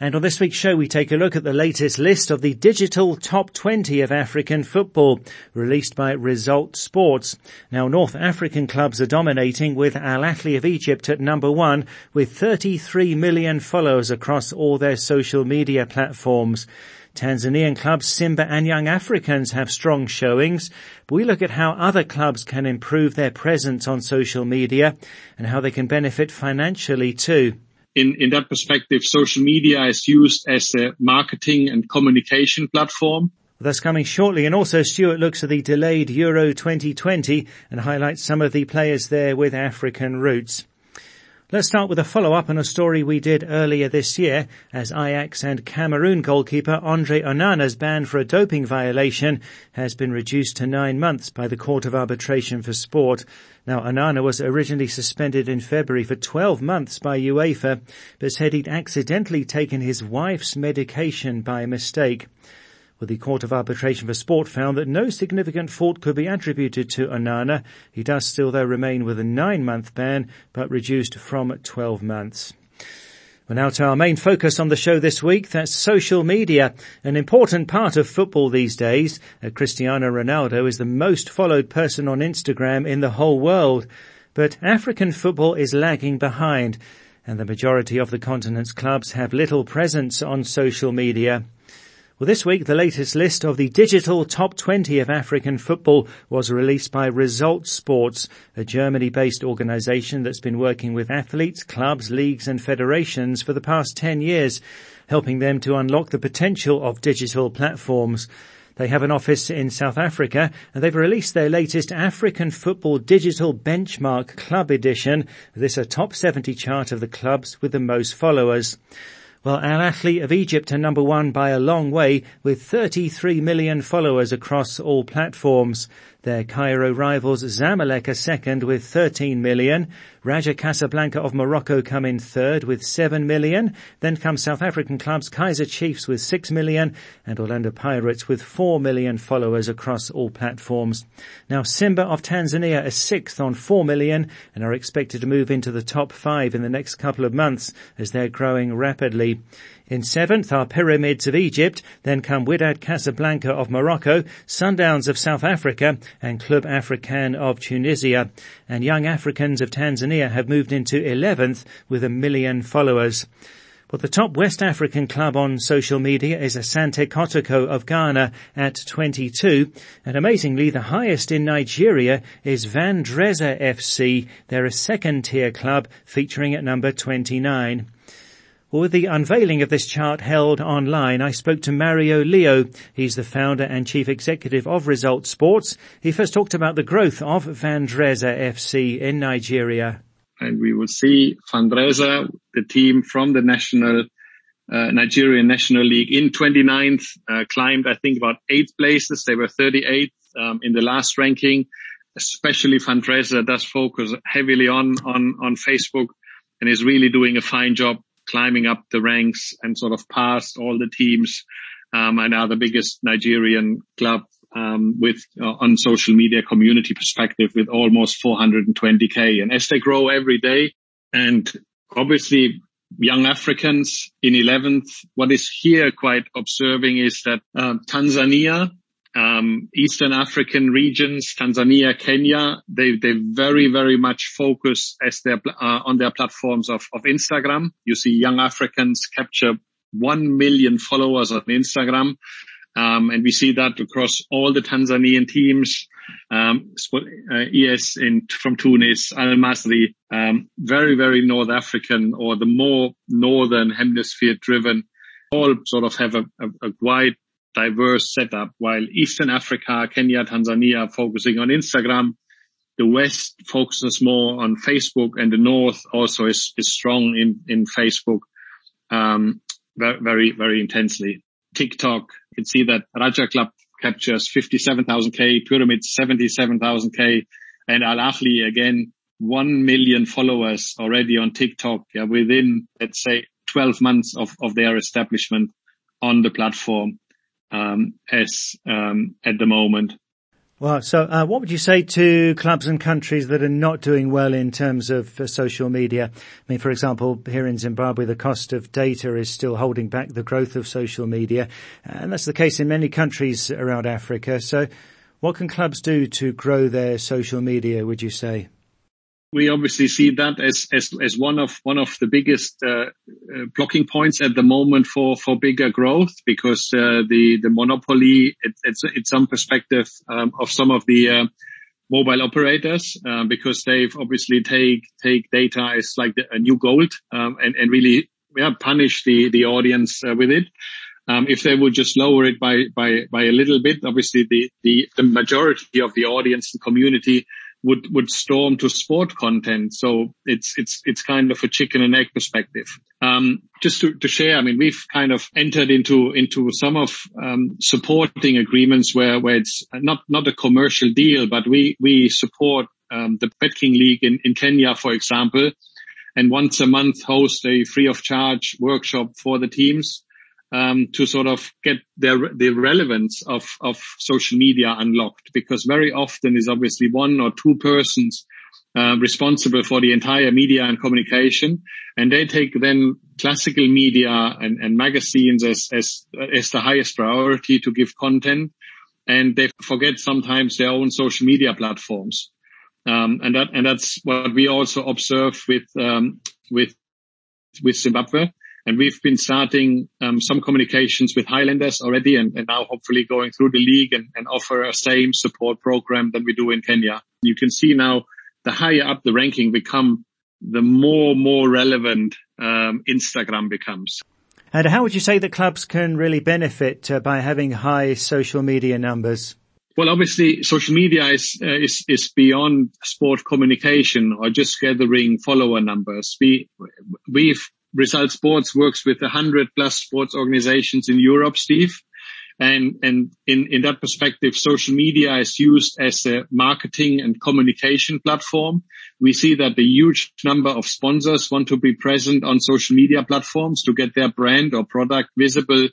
And on this week's show, we take a look at the latest list of the digital top 20 of African football, released by Result Sports. Now, North African clubs are dominating with Al Ahly of Egypt at number one, with 33 million followers across all their social media platforms. Tanzanian clubs Simba and Young Africans have strong showings, but we look at how other clubs can improve their presence on social media and how they can benefit financially too in, in that perspective, social media is used as a marketing and communication platform. That's coming shortly. And also Stuart looks at the delayed Euro 2020 and highlights some of the players there with African roots. Let's start with a follow-up on a story we did earlier this year as Ajax and Cameroon goalkeeper Andre Onana's ban for a doping violation has been reduced to nine months by the Court of Arbitration for Sport. Now, Onana was originally suspended in February for 12 months by UEFA, but said he'd accidentally taken his wife's medication by mistake. Well, the Court of Arbitration for Sport found that no significant fault could be attributed to Onana. He does still though remain with a nine month ban, but reduced from 12 months. Well, now to our main focus on the show this week, that's social media, an important part of football these days. Uh, Cristiano Ronaldo is the most followed person on Instagram in the whole world, but African football is lagging behind, and the majority of the continent's clubs have little presence on social media. Well, this week the latest list of the digital top 20 of African football was released by Result Sports, a Germany-based organization that's been working with athletes, clubs, leagues and federations for the past 10 years, helping them to unlock the potential of digital platforms. They have an office in South Africa and they've released their latest African Football Digital Benchmark Club Edition. This a top 70 chart of the clubs with the most followers. Well, Al Ahly of Egypt are number one by a long way with 33 million followers across all platforms. Their Cairo rivals Zamalek are second with 13 million. Raja Casablanca of Morocco come in third with 7 million. Then come South African clubs Kaizer Chiefs with 6 million and Orlando Pirates with 4 million followers across all platforms. Now Simba of Tanzania are sixth on 4 million and are expected to move into the top five in the next couple of months as they're growing rapidly. In seventh are Pyramids of Egypt, then come Wydad Casablanca of Morocco, Sundowns of South Africa, and Club Africain of Tunisia. And Young Africans of Tanzania have moved into 11th with a million followers. But the top West African club on social media is Asante Kotoko of Ghana at 22, and amazingly the highest in Nigeria is Vandrezzer FC. They're a second tier club featuring at number 29. With the unveiling of this chart held online, I spoke to Mario Leo. He's the founder and chief executive of Result Sports. He first talked about the growth of Vandrezzer FC in Nigeria. And we will see Vandrezzer, the team from the national uh, Nigerian National League in 29th, uh, climbed, I think, about eight places. They were 38th um, in the last ranking. Especially Vandrezzer does focus heavily on, on, on Facebook and is really doing a fine job climbing up the ranks and sort of past all the teams um, and are the biggest Nigerian club um, with uh, on social media community perspective with almost 420k. And as they grow every day, and obviously young Africans in 11th, what is here quite observing is that uh, Tanzania um, Eastern African regions, Tanzania, Kenya, they they very very much focus as their uh, on their platforms of of Instagram. You see young Africans capture one million followers on Instagram, um, and we see that across all the Tanzanian teams. Um, uh, ES in from Tunis, Al Masry, um, very very North African or the more northern hemisphere driven all sort of have a, a, a wide diverse setup. While Eastern Africa, Kenya, Tanzania focusing on Instagram, the West focuses more on Facebook and the North also is, is strong in, in Facebook, um, very, very intensely. TikTok, you can see that Raja Club captures 57,000K, Pyramids 77,000K, And Al Ahly again, 1 million followers already on TikTok yeah, within, let's say, 12 months of, of their establishment on the platform um, as um, at the moment. Well, so uh, what would you say to clubs and countries that are not doing well in terms of uh, social media? I mean, for example, here in Zimbabwe, the cost of data is still holding back the growth of social media, and that's the case in many countries around Africa. So, what can clubs do to grow their social media? Would you say? We obviously see that as as as one of one of the biggest uh, uh, blocking points at the moment for for bigger growth because uh, the the monopoly it, it's it's some perspective um, of some of the uh, mobile operators uh, because they've obviously take take data as like the, a new gold um, and and really yeah punish the the audience uh, with it. Um, if they would just lower it by by by a little bit, obviously the the the majority of the audience and community would would storm to sport content. So it's it's it's kind of a chicken and egg perspective. Um, just to, to share, I mean, we've kind of entered into into some of um, supporting agreements where where it's not not a commercial deal, but we we support um, the BetKing League in in Kenya, for example, and once a month host a free of charge workshop for the teams um, to sort of get their, the relevance of, of social media unlocked because very often is obviously one or two persons uh, responsible for the entire media and communication. And they take then classical media and, and magazines as, as, as the highest priority to give content. And they forget sometimes their own social media platforms. Um, and that, and that's what we also observe with, um, with, with Zimbabwe and we've been starting um, some communications with Highlanders already and, and, now hopefully going through the league and, and, offer a same support program than we do in Kenya. You can see now the higher up the ranking become, the more, more relevant um, Instagram becomes. And how would you say that clubs can really benefit uh, by having high social media numbers? Well, obviously, social media is, uh, is is beyond sport communication or just gathering follower numbers. We we've Result Sports works with a hundred plus sports organizations in Europe, Steve. And, and in, in that perspective, social media is used as a marketing and communication platform. We see that a huge number of sponsors want to be present on social media platforms to get their brand or product visible,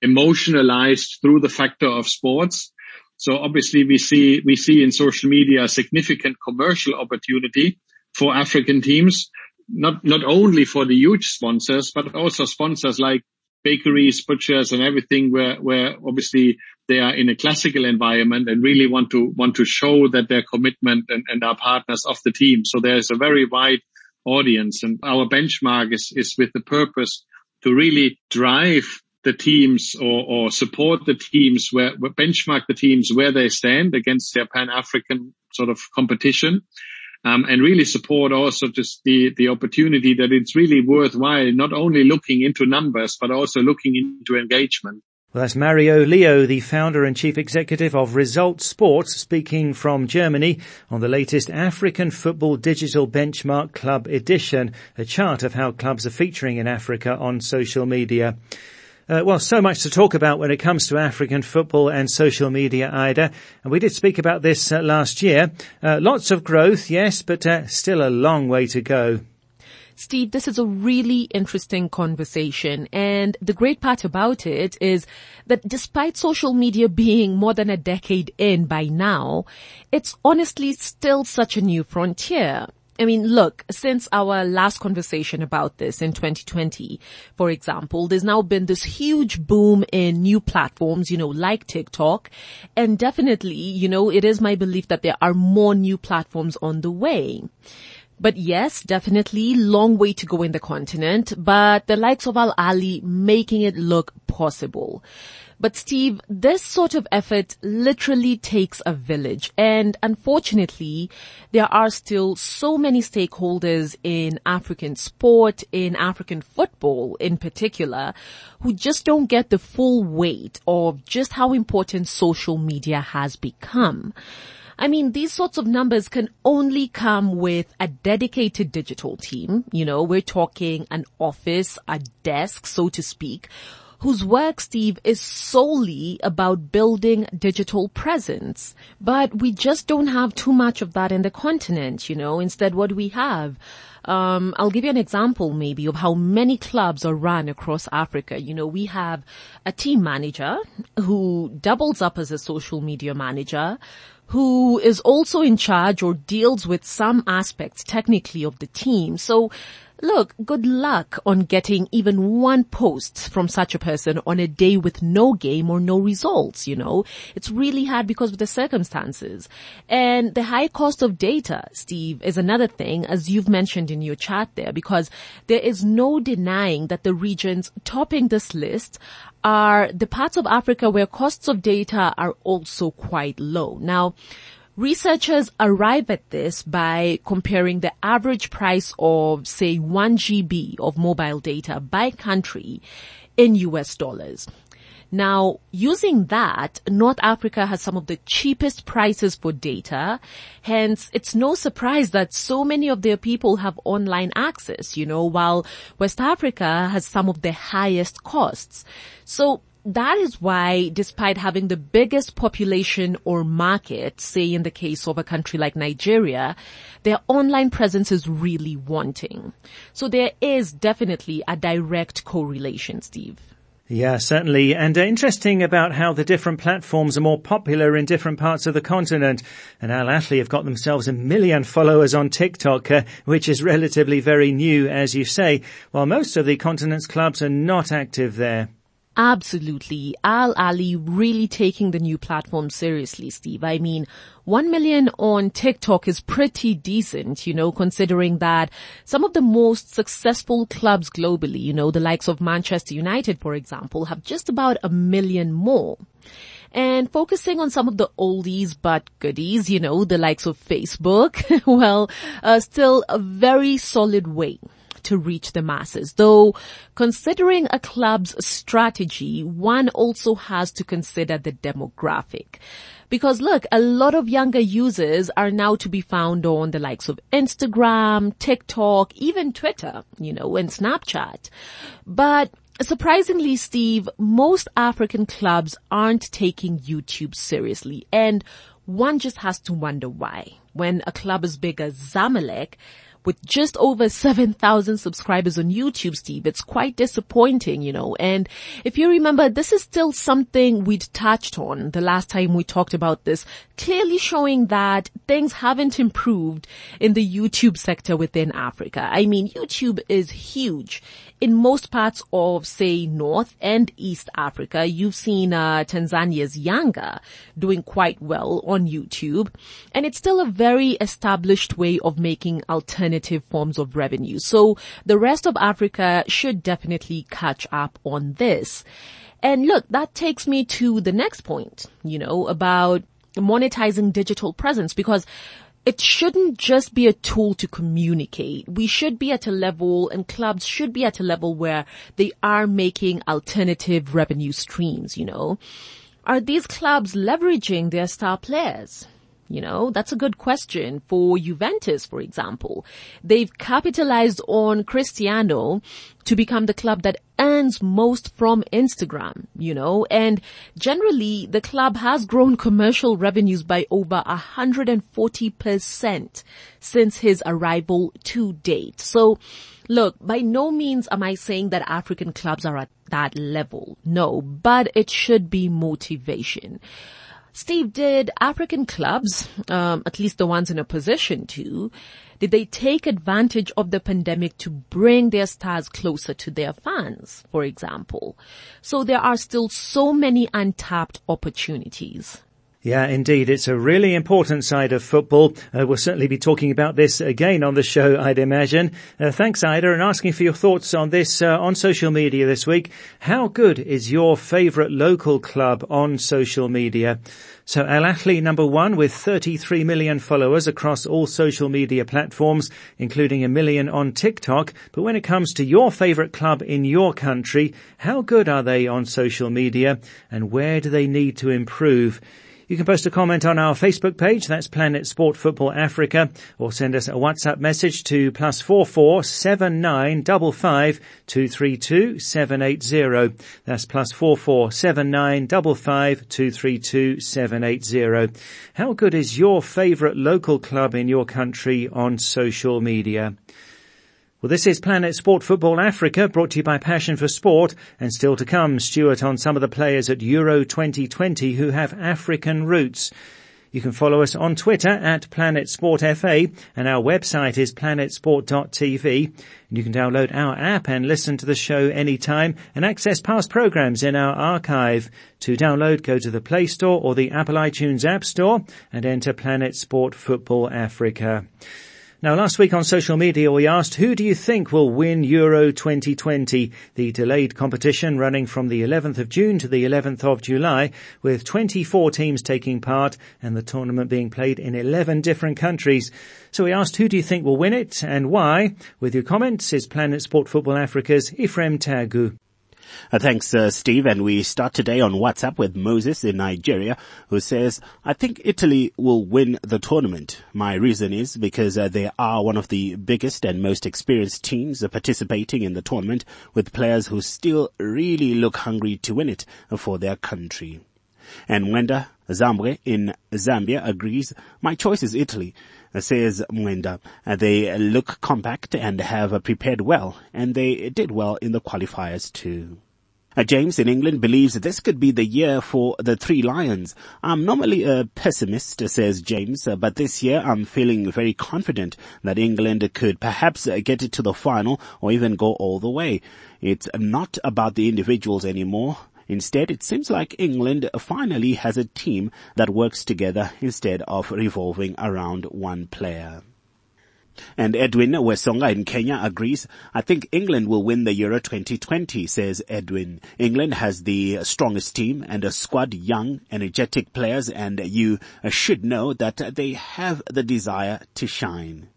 emotionalized through the factor of sports. So obviously we see, we see in social media a significant commercial opportunity for African teams not not only for the huge sponsors, but also sponsors like bakeries, butchers, and everything, where where obviously they are in a classical environment and really want to want to show that their commitment and, and are partners of the team. So there's a very wide audience, and our benchmark is is with the purpose to really drive the teams or, or support the teams where, where benchmark the teams where they stand against their Pan African sort of competition um, and really support also just the, the opportunity that it's really worthwhile not only looking into numbers, but also looking into engagement. Well, that's Mario Leo, the founder and chief executive of Result Sports, speaking from Germany on the latest African Football Digital Benchmark Club edition, a chart of how clubs are featuring in Africa on social media. Uh, well, so much to talk about when it comes to African football and social media, Ida. And we did speak about this uh, last year. Uh, lots of growth, yes, but uh, still a long way to go. Steve, this is a really interesting conversation. And the great part about it is that despite social media being more than a decade in by now, it's honestly still such a new frontier. I mean, look, since our last conversation about this in 2020, for example, there's now been this huge boom in new platforms, you know, like TikTok. And definitely, you know, it is my belief that there are more new platforms on the way. But yes, definitely long way to go in the continent, but the likes of Al Ahly making it look possible. But Steve, this sort of effort literally takes a village. And unfortunately, there are still so many stakeholders in African sport, in African football in particular, who just don't get the full weight of just how important social media has become. I mean, these sorts of numbers can only come with a dedicated digital team. You know, we're talking an office, a desk, so to speak, whose work, Steve, is solely about building digital presence. But we just don't have too much of that in the continent, you know. Instead, what we have um, I'll give you an example maybe of how many clubs are run across Africa. You know, we have a team manager who doubles up as a social media manager who is also in charge or deals with some aspects technically of the team. So Look, good luck on getting even one post from such a person on a day with no game or no results, you know. It's really hard because of the circumstances. And the high cost of data, Steve, is another thing, as you've mentioned in your chat there, because there is no denying that the regions topping this list are the parts of Africa where costs of data are also quite low. Now, Researchers arrive at this by comparing the average price of, say, 1 GB of mobile data by country in US dollars. Now, using that, North Africa has some of the cheapest prices for data. Hence, it's no surprise that so many of their people have online access, you know, while West Africa has some of the highest costs. So that is why despite having the biggest population or market, say in the case of a country like Nigeria, their online presence is really wanting. So there is definitely a direct correlation, Steve. Yeah, certainly. And uh, interesting about how the different platforms are more popular in different parts of the continent. And Al Ahly have got themselves a million followers on TikTok, uh, which is relatively very new, as you say, while most of the continent's clubs are not active there. Absolutely. Al Ahly really taking the new platform seriously, Steve. I mean, one million on TikTok is pretty decent, you know, considering that some of the most successful clubs globally, you know, the likes of Manchester United, for example, have just about a million more and focusing on some of the oldies but goodies, you know, the likes of Facebook, well, uh, still a very solid way to reach the masses. Though considering a club's strategy, one also has to consider the demographic. Because look, a lot of younger users are now to be found on the likes of Instagram, TikTok, even Twitter, you know, and Snapchat. But surprisingly, Steve, most African clubs aren't taking YouTube seriously. And one just has to wonder why. When a club as big as Zamalek with just over 7,000 subscribers on YouTube, Steve. It's quite disappointing, you know. And if you remember, this is still something we'd touched on the last time we talked about this, clearly showing that things haven't improved in the YouTube sector within Africa. I mean, YouTube is huge in most parts of, say, North and East Africa, you've seen uh, Tanzania's Yanga doing quite well on YouTube, and it's still a very established way of making alternative forms of revenue. So the rest of Africa should definitely catch up on this. And look, that takes me to the next point, you know, about monetizing digital presence because it shouldn't just be a tool to communicate. We should be at a level and clubs should be at a level where they are making alternative revenue streams, you know. Are these clubs leveraging their star players? You know, that's a good question for Juventus, for example. They've capitalized on Cristiano to become the club that earns most from Instagram, you know, and generally the club has grown commercial revenues by over 140% since his arrival to date. So look, by no means am I saying that African clubs are at that level. No, but it should be motivation. Steve, did African clubs, um, at least the ones in a position to, did they take advantage of the pandemic to bring their stars closer to their fans, for example? So there are still so many untapped opportunities. Yeah, indeed. It's a really important side of football. Uh, we'll certainly be talking about this again on the show, I'd imagine. Uh, thanks, Ida, and asking for your thoughts on this uh, on social media this week. How good is your favourite local club on social media? So Al Ahly number one with 33 million followers across all social media platforms, including a million on TikTok. But when it comes to your favourite club in your country, how good are they on social media and where do they need to improve? You can post a comment on our Facebook page, that's Planet Sport Football Africa, or send us a WhatsApp message to plus four four seven nine double five two three two seven eight zero. That's plus four four seven nine double five two three two seven eight zero. How good is your favourite local club in your country on social media? Well, this is Planet Sport Football Africa, brought to you by Passion for Sport, and still to come, Stuart on some of the players at Euro 2020 who have African roots. You can follow us on Twitter at Planet Sport FA, and our website is planetsport.tv. And you can download our app and listen to the show anytime and access past programs in our archive. To download, go to the Play Store or the Apple iTunes App Store and enter Planet Sport Football Africa. Now, last week on social media, we asked, who do you think will win Euro 2020, the delayed competition running from the 11th of June to the 11th of July, with 24 teams taking part and the tournament being played in 11 different countries. So we asked, who do you think will win it and why? With your comments is Planet Sport Football Africa's Ephraim Tagu. Uh, thanks, uh, Steve. And we start today on WhatsApp with Moses in Nigeria, who says, I think Italy will win the tournament. My reason is because uh, they are one of the biggest and most experienced teams participating in the tournament with players who still really look hungry to win it for their country. And Mwenda Zambwe in Zambia agrees, my choice is Italy says Mwenda. they look compact and have prepared well, and they did well in the qualifiers too. Uh, James in England believes this could be the year for the Three Lions. I'm normally a pessimist, says James, uh, but this year I'm feeling very confident that England could perhaps get it to the final or even go all the way. It's not about the individuals anymore. Instead, it seems like England finally has a team that works together instead of revolving around one player. And Edwin Wesonga in Kenya agrees. I think England will win the Euro 2020, says Edwin. England has the strongest team and a squad young, energetic players and you should know that they have the desire to shine.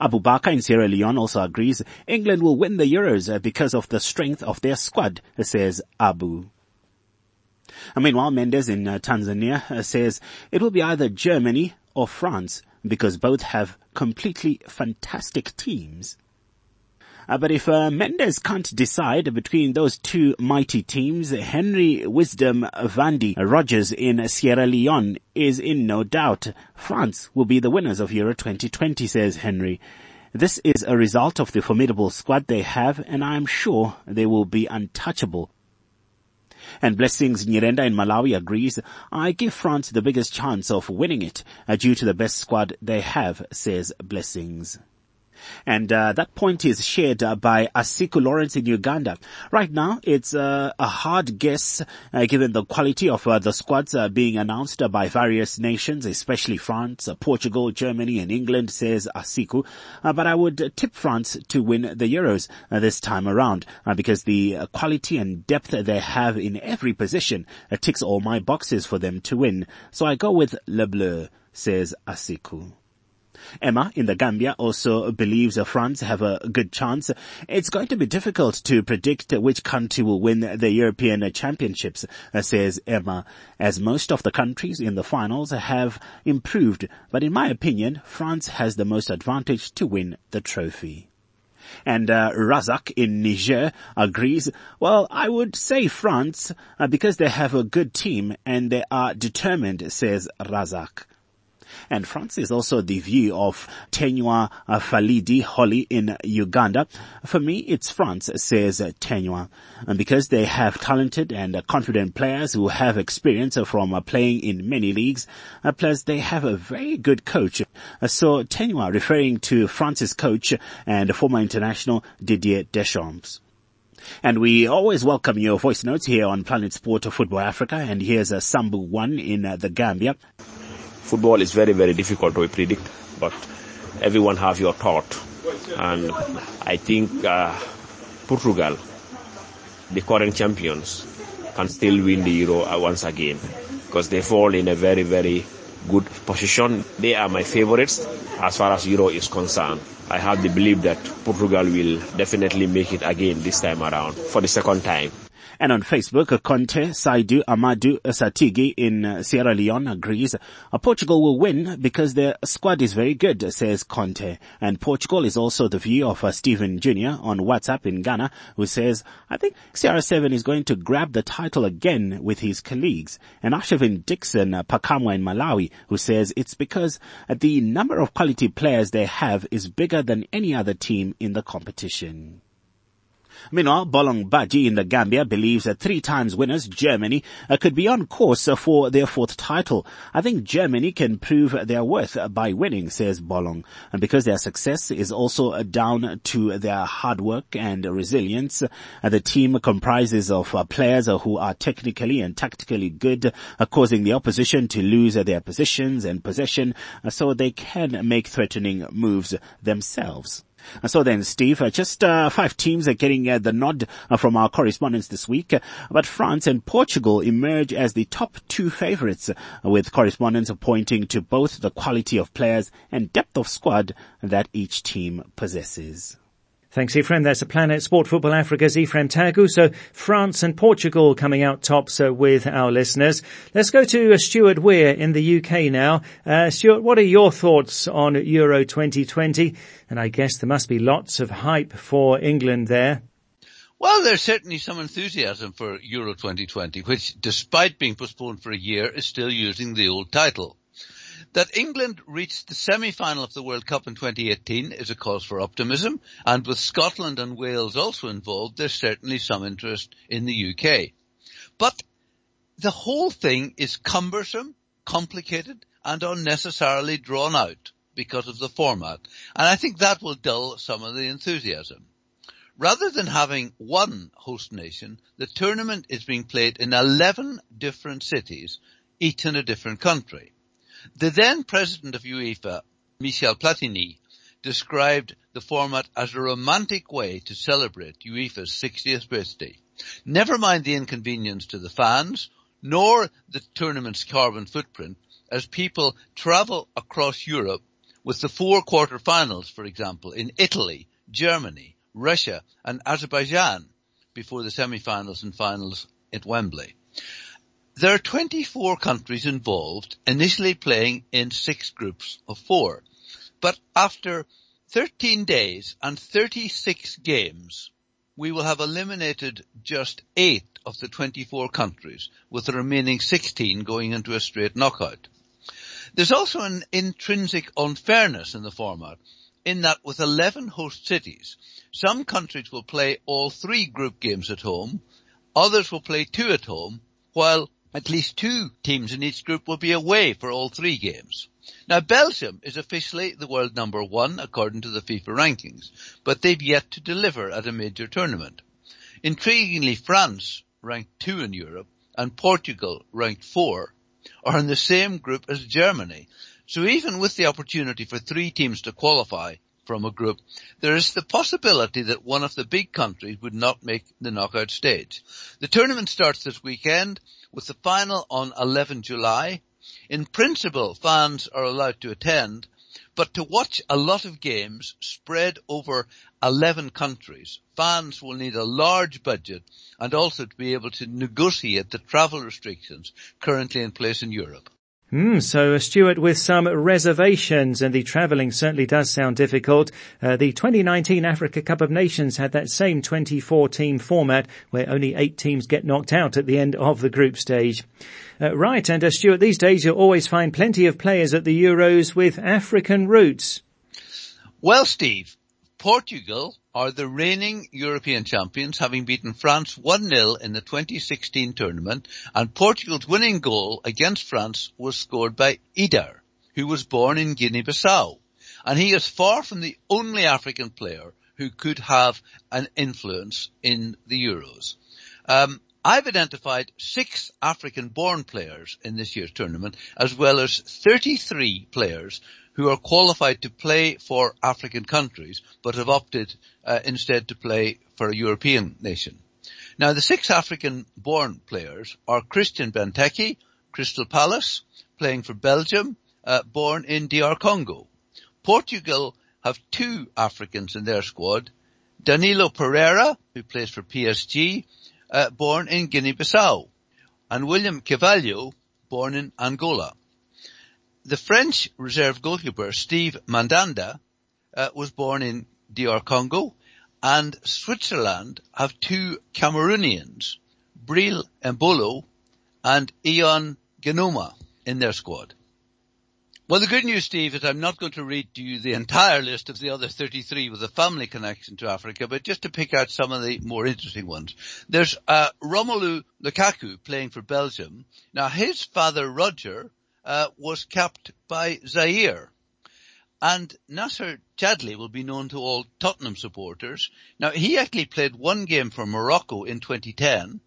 Abu Bakr in Sierra Leone also agrees England will win the Euros because of the strength of their squad, says Abu. Meanwhile, Mendes in uh, Tanzania uh, says it will be either Germany or France because both have completely fantastic teams. Uh, but if uh, Mendes can't decide between those two mighty teams, Henry Wisdom Vandy Rogers in Sierra Leone is in no doubt. France will be the winners of Euro 2020, says Henry. This is a result of the formidable squad they have, and I am sure they will be untouchable. And Blessings Nyirenda in Malawi agrees, I give France the biggest chance of winning it uh, due to the best squad they have, says Blessings. And uh, that point is shared uh, by Asiku Lawrence in Uganda. Right now, it's uh, a hard guess uh, given the quality of uh, the squads uh, being announced by various nations, especially France, Portugal, Germany, and England, says Asiku. but I would tip France to win the Euros this time around because the quality and depth they have in every position ticks all my boxes for them to win. So I go with Le Bleu, says Asiku. Emma in the Gambia also believes France have a good chance. It's going to be difficult to predict which country will win the European Championships, says Emma, as most of the countries in the finals have improved. But in my opinion, France has the most advantage to win the trophy. And uh, Razak in Niger agrees, well, I would say France uh, because they have a good team and they are determined, says Razak. And France is also the view of Tenua Falidi Holly in Uganda. For me, it's France, says Tenua. And because they have talented and confident players who have experience from playing in many leagues, uh, plus they have a very good coach. Uh, so Tenua referring to France's coach and former international Didier Deschamps. And we always welcome your voice notes here on Planet Sport of Football Africa. And here's a Sambu one in the Gambia football is very, very difficult to predict, but everyone have your thought. And I think uh, Portugal, the current champions, can still win the Euro uh, once again because they fall in a very, very good position. They are my favorites as far as Euro is concerned. I have the belief that Portugal will definitely make it again this time around for the second time. And on Facebook, Conte Saidu Amadu Satigi in uh, Sierra Leone agrees uh, Portugal will win because their squad is very good, says Conte. And Portugal is also the view of uh, Stephen Jr. on WhatsApp in Ghana, who says, I think CR7 is going to grab the title again with his colleagues. And Ashavin Dixon Pakamwa in Malawi, who says it's because the number of quality players they have is bigger than any other team in the competition. Meanwhile, Bolong Baji in the Gambia believes that three times winners Germany uh, could be on course for their fourth title. I think Germany can prove their worth by winning, says Bolong, and because their success is also down to their hard work and resilience. Uh, the team comprises of uh, players who are technically and tactically good, causing the opposition to lose their positions and possession, so they can make threatening moves themselves. So then, Steve, uh, just uh, five teams are getting uh, the nod from our correspondents this week, but France and Portugal emerge as the top two favorites, with correspondents pointing to both the quality of players and depth of squad that each team possesses. Thanks, Ephraim. That's a Planet Sport Football Africa's Ephraim Tagu. So France and Portugal coming out tops uh, with our listeners. Let's go to uh, Stuart Weir in the UK now. Uh, Stuart, what are your thoughts on Euro 2020? And I guess there must be lots of hype for England there. Well, there's certainly some enthusiasm for Euro 2020, which despite being postponed for a year is still using the old title. That England reached the semi-final of the World Cup in 2018 is a cause for optimism, and with Scotland and Wales also involved, there's certainly some interest in the UK. But the whole thing is cumbersome, complicated, and unnecessarily drawn out because of the format, and I think that will dull some of the enthusiasm. Rather than having one host nation, the tournament is being played in 11 different cities, each in a different country. The then president of UEFA, Michel Platini, described the format as a romantic way to celebrate UEFA's 60th birthday. Never mind the inconvenience to the fans, nor the tournament's carbon footprint, as people travel across Europe with the four quarter-finals, for example, in Italy, Germany, Russia and Azerbaijan before the semi-finals and finals at Wembley. There are 24 countries involved, initially playing in six groups of four. But after 13 days and 36 games, we will have eliminated just eight of the 24 countries, with the remaining 16 going into a straight knockout. There's also an intrinsic unfairness in the format, in that with 11 host cities, some countries will play all three group games at home, others will play two at home, while at least two teams in each group will be away for all three games. Now Belgium is officially the world number one according to the FIFA rankings, but they've yet to deliver at a major tournament. Intriguingly, France, ranked two in Europe, and Portugal, ranked four, are in the same group as Germany. So even with the opportunity for three teams to qualify from a group, there is the possibility that one of the big countries would not make the knockout stage. The tournament starts this weekend with the final on 11 July. In principle, fans are allowed to attend, but to watch a lot of games spread over 11 countries, fans will need a large budget and also to be able to negotiate the travel restrictions currently in place in Europe. Mm, so, uh, Stuart, with some reservations, and the travelling certainly does sound difficult. Uh, the 2019 Africa Cup of Nations had that same 24-team format, where only eight teams get knocked out at the end of the group stage. Uh, right, and uh, Stuart, these days you'll always find plenty of players at the Euros with African roots. Well, Steve, Portugal are the reigning European champions, having beaten France 1-0 in the 2016 tournament, and Portugal's winning goal against France was scored by Eder, who was born in Guinea-Bissau. And he is far from the only African player who could have an influence in the Euros. Um, I've identified six African-born players in this year's tournament, as well as 33 players who are qualified to play for African countries, but have opted uh, instead to play for a European nation. Now the six African-born players are Christian Benteke, Crystal Palace, playing for Belgium, uh, born in DR Congo. Portugal have two Africans in their squad, Danilo Pereira, who plays for PSG, uh, born in Guinea-Bissau, and William Carvalho, born in Angola. The French reserve goalkeeper Steve Mandanda uh, was born in DR Congo, and Switzerland have two Cameroonians, Breel Embolo and Ion Genoma in their squad. Well, the good news, Steve, is I'm not going to read to you the entire list of the other 33 with a family connection to Africa, but just to pick out some of the more interesting ones. There's uh, Romelu Lukaku playing for Belgium. Now, his father, Roger, uh, was capped by Zaire. And Nacer Chadli will be known to all Tottenham supporters. Now, he actually played one game for Morocco in 2010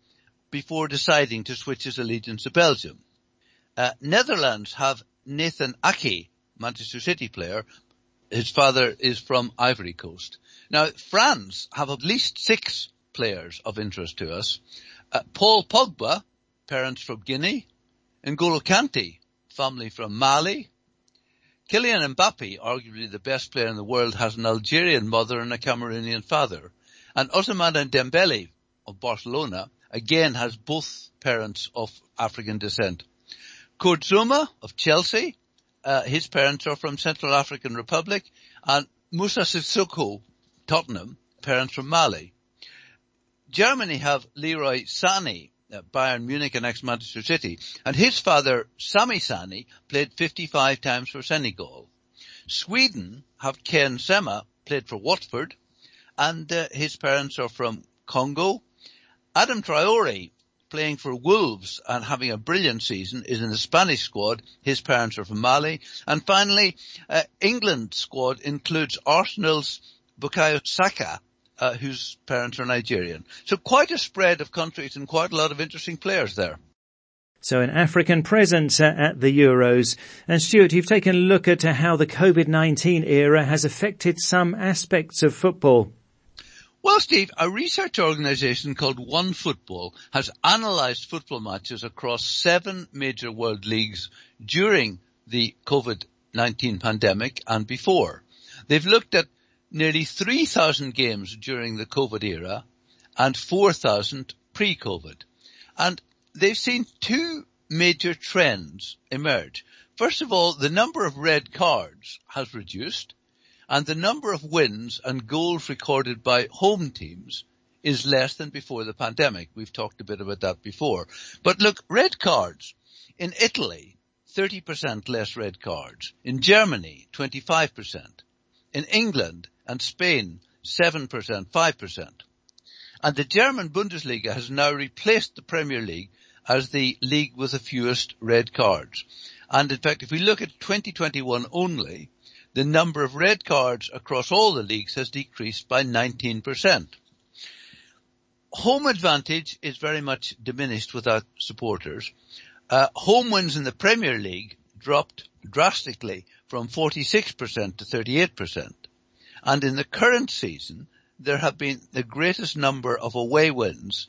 before deciding to switch his allegiance to Belgium. Uh, Netherlands have Nathan Ake, Manchester City player. His father is from Ivory Coast. Now, France have at least six players of interest to us. Uh, Paul Pogba, parents from Guinea. And N'Golo Kante, family from Mali. Kylian Mbappe, arguably the best player in the world, has an Algerian mother and a Cameroonian father. And Ousmane Dembele of Barcelona, again has both parents of African descent. Kurt Zouma of Chelsea, uh, his parents are from Central African Republic, and Moussa Sissoko, Tottenham, parents from Mali. Germany have Leroy Sané, uh, Bayern Munich and ex-Manchester City, and his father, Sami Sani, played 55 times for Senegal. Sweden have Ken Sema, played for Watford, and uh, his parents are from Congo. Adam Traore playing for Wolves and having a brilliant season is in the Spanish squad. His parents are from Mali. And finally, uh, England squad includes Arsenal's Bukayo Saka, uh, whose parents are Nigerian. So quite a spread of countries and quite a lot of interesting players there. So an African presence at the Euros. And Stuart, you've taken a look at how the COVID-19 era has affected some aspects of football. Well, Steve, a research organization called One Football has analyzed football matches across seven major world leagues during the COVID-19 pandemic and before. They've looked at nearly 3,000 games during the COVID era and 4,000 pre-COVID. And they've seen two major trends emerge. First of all, the number of red cards has reduced and the number of wins and goals recorded by home teams is less than before the pandemic. We've talked a bit about that before. But look, red cards. In Italy, 30% less red cards. In Germany, 25%. In England and Spain, 7%, 5%. And the German Bundesliga has now replaced the Premier League as the league with the fewest red cards. And in fact, if we look at 2021 only, the number of red cards across all the leagues has decreased by 19%. Home advantage is very much diminished without supporters. Uh, home wins in the Premier League dropped drastically from 46% to 38%. And in the current season, there have been the greatest number of away wins,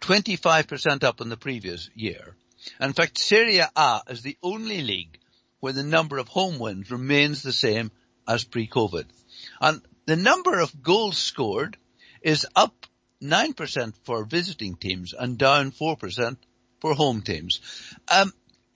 25% up on the previous year. In fact, Serie A is the only league where the number of home wins remains the same as pre-COVID. And the number of goals scored is up 9% for visiting teams and down 4% for home teams. Um,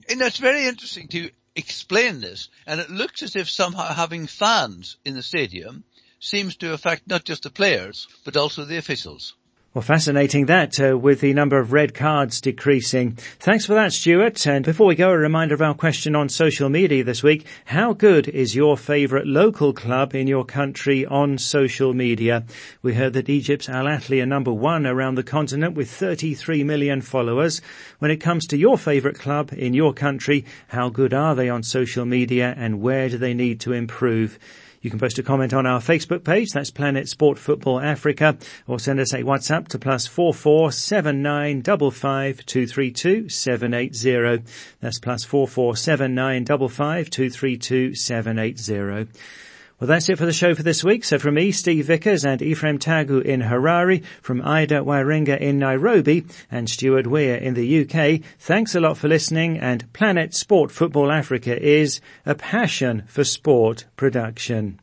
and it's very interesting to explain this and it looks as if somehow having fans in the stadium seems to affect not just the players but also the officials. Well, fascinating that uh, with the number of red cards decreasing. Thanks for that, Stuart. And before we go, a reminder of our question on social media this week. How good is your favourite local club in your country on social media? We heard that Egypt's Al Ahly are number one around the continent with 33 million followers. When it comes to your favourite club in your country, how good are they on social media and where do they need to improve? You can post a comment on our Facebook page. That's Planet Sport Football Africa or send us a WhatsApp to plus four four seven nine double five two three two seven eight zero. That's plus four four seven nine double five two three two seven eight zero. Well, that's it for the show for this week. So from me, Steve Vickers and Ephraim Tagu in Harare, from Ida Waringa in Nairobi and Stuart Weir in the UK, thanks a lot for listening and Planet Sport Football Africa is a passion for sport production.